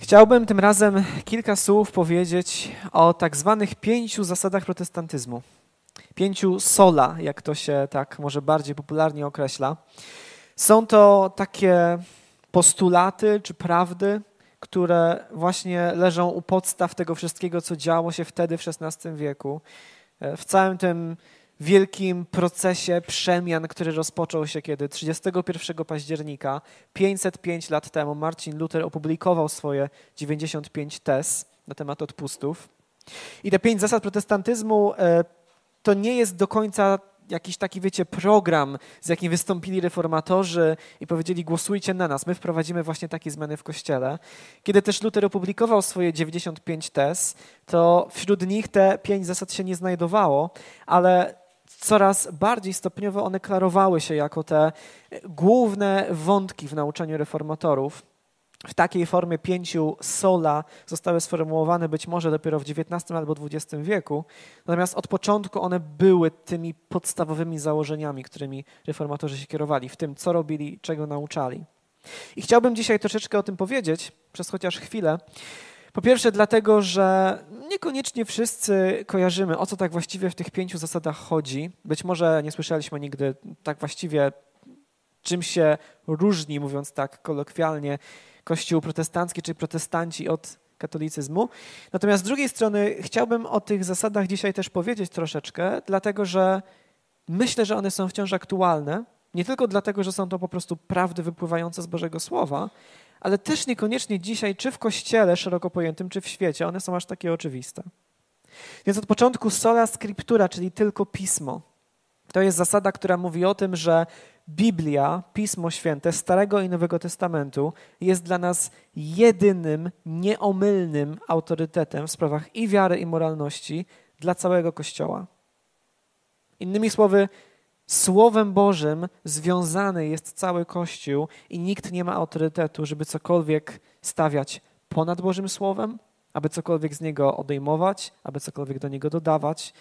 Chciałbym tym razem kilka słów powiedzieć o tak zwanych pięciu zasadach protestantyzmu. Pięciu sola, jak to się tak może bardziej popularnie określa. Są to takie postulaty czy prawdy, które właśnie leżą u podstaw tego wszystkiego, co działo się wtedy w XVI wieku. W całym tym wielkim procesie przemian, który rozpoczął się kiedy 31 października 505 lat temu Marcin Luther opublikował swoje 95 tez na temat odpustów. I te pięć zasad protestantyzmu e, to nie jest do końca jakiś taki, wiecie, program, z jakim wystąpili reformatorzy i powiedzieli: Głosujcie na nas, my wprowadzimy właśnie takie zmiany w kościele. Kiedy też Luther opublikował swoje 95 tez, to wśród nich te pięć zasad się nie znajdowało, ale coraz bardziej stopniowo one klarowały się jako te główne wątki w nauczaniu reformatorów. W takiej formie pięciu sola zostały sformułowane być może dopiero w XIX albo XX wieku, natomiast od początku one były tymi podstawowymi założeniami, którymi reformatorzy się kierowali, w tym co robili, czego nauczali. I chciałbym dzisiaj troszeczkę o tym powiedzieć, przez chociaż chwilę, po pierwsze, dlatego, że niekoniecznie wszyscy kojarzymy, o co tak właściwie w tych pięciu zasadach chodzi. Być może nie słyszeliśmy nigdy tak właściwie, czym się różni, mówiąc tak kolokwialnie, Kościół protestancki czy protestanci od katolicyzmu. Natomiast z drugiej strony chciałbym o tych zasadach dzisiaj też powiedzieć troszeczkę, dlatego że myślę, że one są wciąż aktualne. Nie tylko dlatego, że są to po prostu prawdy wypływające z Bożego Słowa, ale też niekoniecznie dzisiaj, czy w kościele szeroko pojętym, czy w świecie, one są aż takie oczywiste. Więc od początku sola scriptura, czyli tylko pismo. To jest zasada, która mówi o tym, że Biblia, Pismo Święte Starego i Nowego Testamentu jest dla nas jedynym, nieomylnym autorytetem w sprawach i wiary, i moralności dla całego Kościoła. Innymi słowy, Słowem Bożym związany jest cały Kościół i nikt nie ma autorytetu, żeby cokolwiek stawiać ponad Bożym Słowem, aby cokolwiek z niego odejmować, aby cokolwiek do niego dodawać,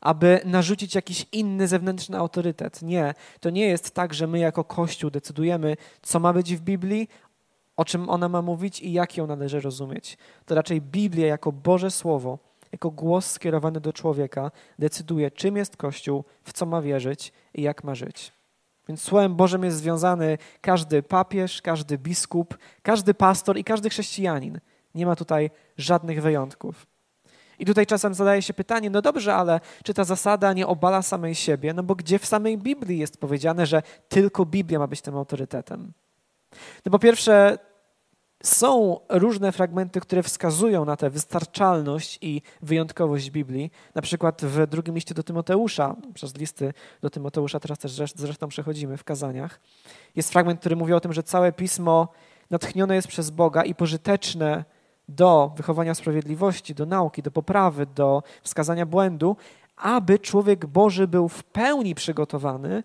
aby narzucić jakiś inny zewnętrzny autorytet. Nie, to nie jest tak, że my jako Kościół decydujemy, co ma być w Biblii, o czym ona ma mówić i jak ją należy rozumieć. To raczej Biblia jako Boże Słowo jako głos skierowany do człowieka decyduje, czym jest Kościół, w co ma wierzyć i jak ma żyć. Więc Słowem Bożym jest związany każdy papież, każdy biskup, każdy pastor i każdy chrześcijanin. Nie ma tutaj żadnych wyjątków. I tutaj czasem zadaje się pytanie, no dobrze, ale czy ta zasada nie obala samej siebie? No bo gdzie w samej Biblii jest powiedziane, że tylko Biblia ma być tym autorytetem? No po pierwsze, są różne fragmenty, które wskazują na tę wystarczalność i wyjątkowość Biblii. Na przykład w drugim liście do Tymoteusza, przez listy do Tymoteusza teraz też zresztą przechodzimy w kazaniach, jest fragment, który mówi o tym, że całe pismo natchnione jest przez Boga i pożyteczne do wychowania sprawiedliwości, do nauki, do poprawy, do wskazania błędu, aby człowiek Boży był w pełni przygotowany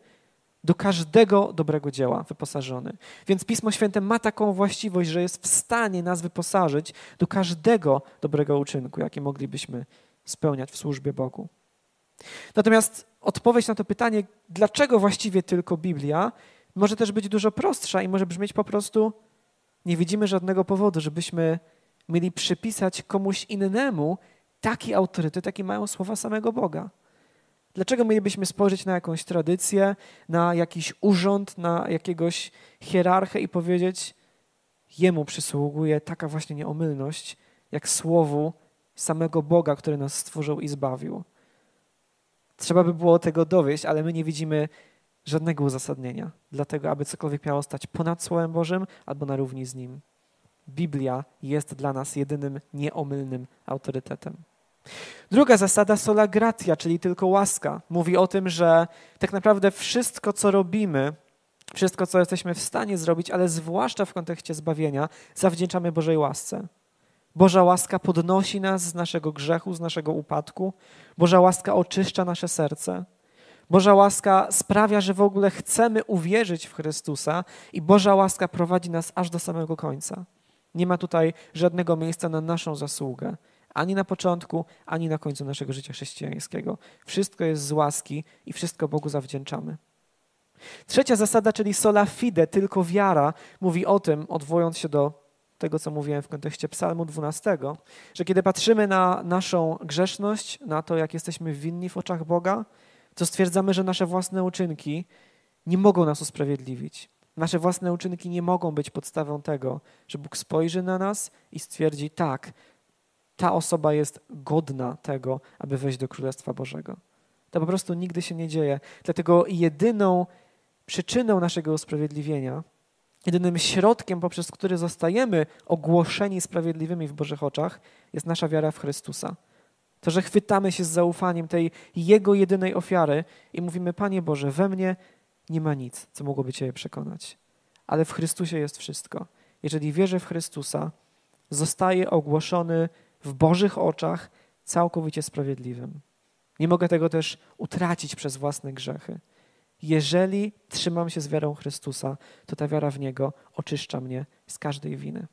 do każdego dobrego dzieła wyposażony. Więc Pismo Święte ma taką właściwość, że jest w stanie nas wyposażyć do każdego dobrego uczynku, jaki moglibyśmy spełniać w służbie Bogu. Natomiast odpowiedź na to pytanie, dlaczego właściwie tylko Biblia, może też być dużo prostsza i może brzmieć po prostu: nie widzimy żadnego powodu, żebyśmy mieli przypisać komuś innemu taki autorytet, jaki mają słowa samego Boga. Dlaczego mielibyśmy spojrzeć na jakąś tradycję, na jakiś urząd, na jakiegoś hierarchę i powiedzieć, jemu przysługuje taka właśnie nieomylność, jak słowu samego Boga, który nas stworzył i zbawił. Trzeba by było tego dowieść, ale my nie widzimy żadnego uzasadnienia, dlatego aby cokolwiek miało stać ponad Słowem Bożym albo na równi z nim. Biblia jest dla nas jedynym nieomylnym autorytetem. Druga zasada sola gratia, czyli tylko łaska, mówi o tym, że tak naprawdę wszystko, co robimy, wszystko, co jesteśmy w stanie zrobić, ale zwłaszcza w kontekście zbawienia, zawdzięczamy Bożej łasce. Boża łaska podnosi nas z naszego grzechu, z naszego upadku. Boża łaska oczyszcza nasze serce. Boża łaska sprawia, że w ogóle chcemy uwierzyć w Chrystusa i Boża łaska prowadzi nas aż do samego końca. Nie ma tutaj żadnego miejsca na naszą zasługę ani na początku, ani na końcu naszego życia chrześcijańskiego. Wszystko jest z łaski i wszystko Bogu zawdzięczamy. Trzecia zasada, czyli sola fide, tylko wiara, mówi o tym, odwołując się do tego, co mówiłem w kontekście Psalmu 12, że kiedy patrzymy na naszą grzeszność, na to, jak jesteśmy winni w oczach Boga, to stwierdzamy, że nasze własne uczynki nie mogą nas usprawiedliwić. Nasze własne uczynki nie mogą być podstawą tego, że Bóg spojrzy na nas i stwierdzi: tak, ta osoba jest godna tego, aby wejść do Królestwa Bożego. To po prostu nigdy się nie dzieje. Dlatego jedyną przyczyną naszego usprawiedliwienia, jedynym środkiem, poprzez który zostajemy ogłoszeni sprawiedliwymi w Bożych oczach, jest nasza wiara w Chrystusa. To, że chwytamy się z zaufaniem tej Jego jedynej ofiary i mówimy: Panie Boże, we mnie nie ma nic, co mogłoby Cię przekonać, ale w Chrystusie jest wszystko. Jeżeli wierzę w Chrystusa, zostaję ogłoszony w Bożych oczach całkowicie sprawiedliwym. Nie mogę tego też utracić przez własne grzechy. Jeżeli trzymam się z wiarą Chrystusa, to ta wiara w Niego oczyszcza mnie z każdej winy.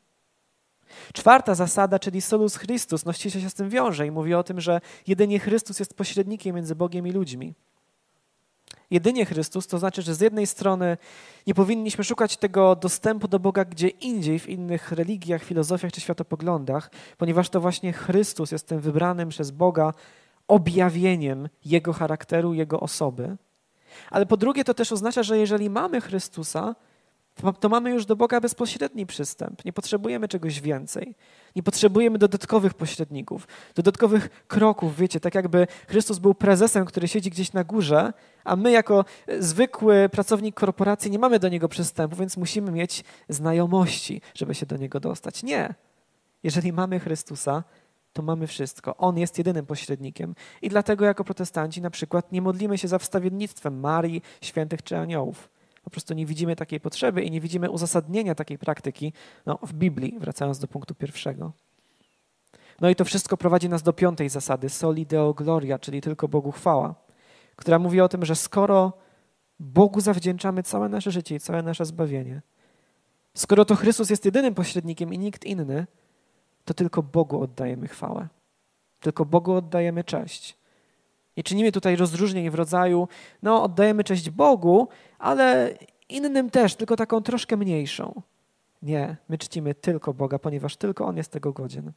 Czwarta zasada, czyli solus Christus, no ściśle się z tym wiąże i mówi o tym, że jedynie Chrystus jest pośrednikiem między Bogiem i ludźmi. Jedynie Chrystus, to znaczy, że z jednej strony nie powinniśmy szukać tego dostępu do Boga gdzie indziej, w innych religiach, filozofiach czy światopoglądach, ponieważ to właśnie Chrystus jest tym wybranym przez Boga objawieniem Jego charakteru, Jego osoby. Ale po drugie, to też oznacza, że jeżeli mamy Chrystusa, to mamy już do Boga bezpośredni przystęp. Nie potrzebujemy czegoś więcej. Nie potrzebujemy dodatkowych pośredników, dodatkowych kroków. Wiecie, tak jakby Chrystus był prezesem, który siedzi gdzieś na górze, a my jako zwykły pracownik korporacji nie mamy do niego przystępu, więc musimy mieć znajomości, żeby się do niego dostać. Nie. Jeżeli mamy Chrystusa, to mamy wszystko. On jest jedynym pośrednikiem. I dlatego jako protestanci na przykład nie modlimy się za wstawiennictwem Marii, świętych czy aniołów. Po prostu nie widzimy takiej potrzeby i nie widzimy uzasadnienia takiej praktyki no, w Biblii, wracając do punktu pierwszego. No i to wszystko prowadzi nas do piątej zasady, soli deo gloria, czyli tylko Bogu chwała, która mówi o tym, że skoro Bogu zawdzięczamy całe nasze życie i całe nasze zbawienie, skoro to Chrystus jest jedynym pośrednikiem i nikt inny, to tylko Bogu oddajemy chwałę. Tylko Bogu oddajemy cześć. Nie czynimy tutaj rozróżnień w rodzaju, no oddajemy cześć Bogu, ale innym też, tylko taką troszkę mniejszą. Nie, my czcimy tylko Boga, ponieważ tylko On jest tego godzien.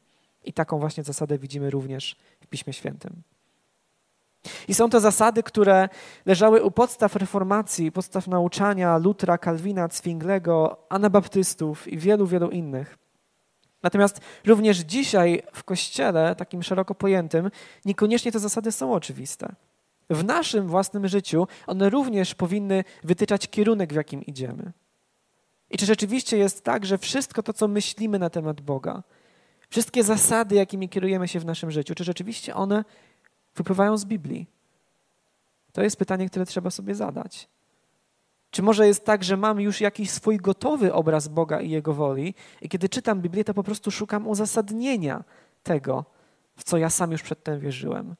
I taką właśnie zasadę widzimy również w Piśmie Świętym. I są to zasady, które leżały u podstaw reformacji, podstaw nauczania Lutra, Kalwina, Zwinglego, anabaptystów i wielu, wielu innych. Natomiast również dzisiaj w Kościele, takim szeroko pojętym, niekoniecznie te zasady są oczywiste. W naszym własnym życiu one również powinny wytyczać kierunek, w jakim idziemy. I czy rzeczywiście jest tak, że wszystko to, co myślimy na temat Boga, wszystkie zasady, jakimi kierujemy się w naszym życiu, czy rzeczywiście one wypływają z Biblii? To jest pytanie, które trzeba sobie zadać. Czy może jest tak, że mam już jakiś swój gotowy obraz Boga i Jego woli, i kiedy czytam Biblię, to po prostu szukam uzasadnienia tego, w co ja sam już przedtem wierzyłem?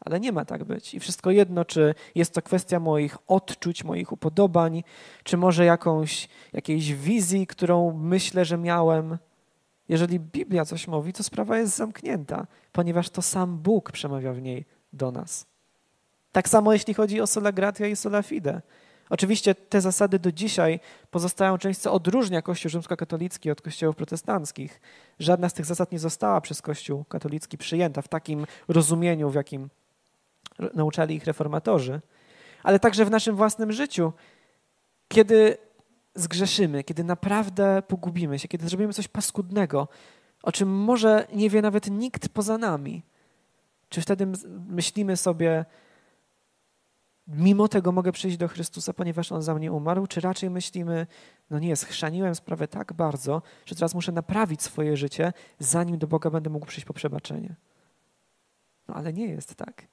Ale nie ma tak być. I wszystko jedno, czy jest to kwestia moich odczuć, moich upodobań, czy może jakąś, jakiejś wizji, którą myślę, że miałem. Jeżeli Biblia coś mówi, to sprawa jest zamknięta, ponieważ to sam Bóg przemawia w niej do nas. Tak samo jeśli chodzi o sola gratia i sola fide. Oczywiście te zasady do dzisiaj pozostają czymś, co odróżnia Kościół rzymskokatolicki od kościołów protestanckich. Żadna z tych zasad nie została przez Kościół katolicki przyjęta w takim rozumieniu, w jakim nauczali ich reformatorzy. Ale także w naszym własnym życiu, kiedy zgrzeszymy, kiedy naprawdę pogubimy się, kiedy zrobimy coś paskudnego, o czym może nie wie nawet nikt poza nami, czy wtedy myślimy sobie, mimo tego mogę przyjść do Chrystusa, ponieważ On za mnie umarł, czy raczej myślimy, no nie, schrzaniłem sprawę tak bardzo, że teraz muszę naprawić swoje życie, zanim do Boga będę mógł przyjść po przebaczenie. No ale nie jest tak.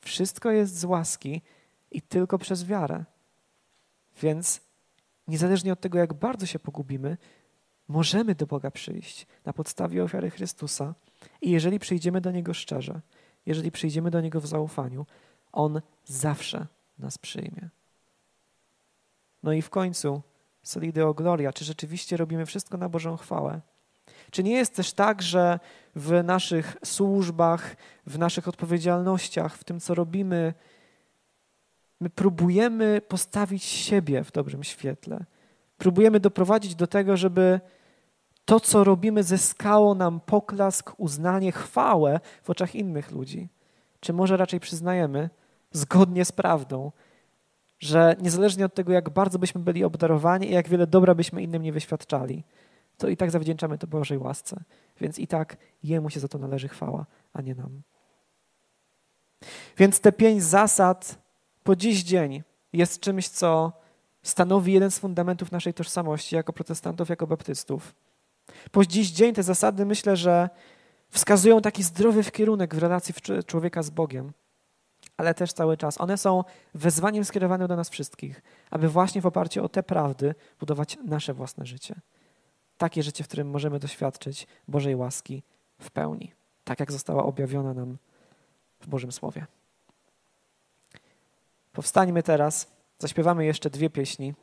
Wszystko jest z łaski i tylko przez wiarę. Więc niezależnie od tego, jak bardzo się pogubimy, możemy do Boga przyjść na podstawie ofiary Chrystusa i jeżeli przyjdziemy do Niego szczerze, jeżeli przyjdziemy do Niego w zaufaniu, On zawsze nas przyjmie. No i w końcu, Solideo Gloria, czy rzeczywiście robimy wszystko na Bożą chwałę? Czy nie jest też tak, że w naszych służbach, w naszych odpowiedzialnościach, w tym, co robimy, my próbujemy postawić siebie w dobrym świetle? Próbujemy doprowadzić do tego, żeby To, co robimy, zyskało nam poklask, uznanie, chwałę w oczach innych ludzi. Czy może raczej przyznajemy, zgodnie z prawdą, że niezależnie od tego, jak bardzo byśmy byli obdarowani i jak wiele dobra byśmy innym nie wyświadczali, to i tak zawdzięczamy to Bożej łasce. Więc i tak Jemu się za to należy chwała, a nie nam. Więc te pięć zasad po dziś dzień jest czymś, co stanowi jeden z fundamentów naszej tożsamości jako protestantów, jako baptystów. Po dziś dzień te zasady myślę, że wskazują taki zdrowy kierunek w relacji człowieka z Bogiem, ale też cały czas. One są wezwaniem skierowanym do nas wszystkich, aby właśnie w oparciu o te prawdy budować nasze własne życie. Takie życie, w którym możemy doświadczyć Bożej łaski w pełni, tak jak została objawiona nam w Bożym Słowie. Powstańmy teraz, zaśpiewamy jeszcze dwie pieśni.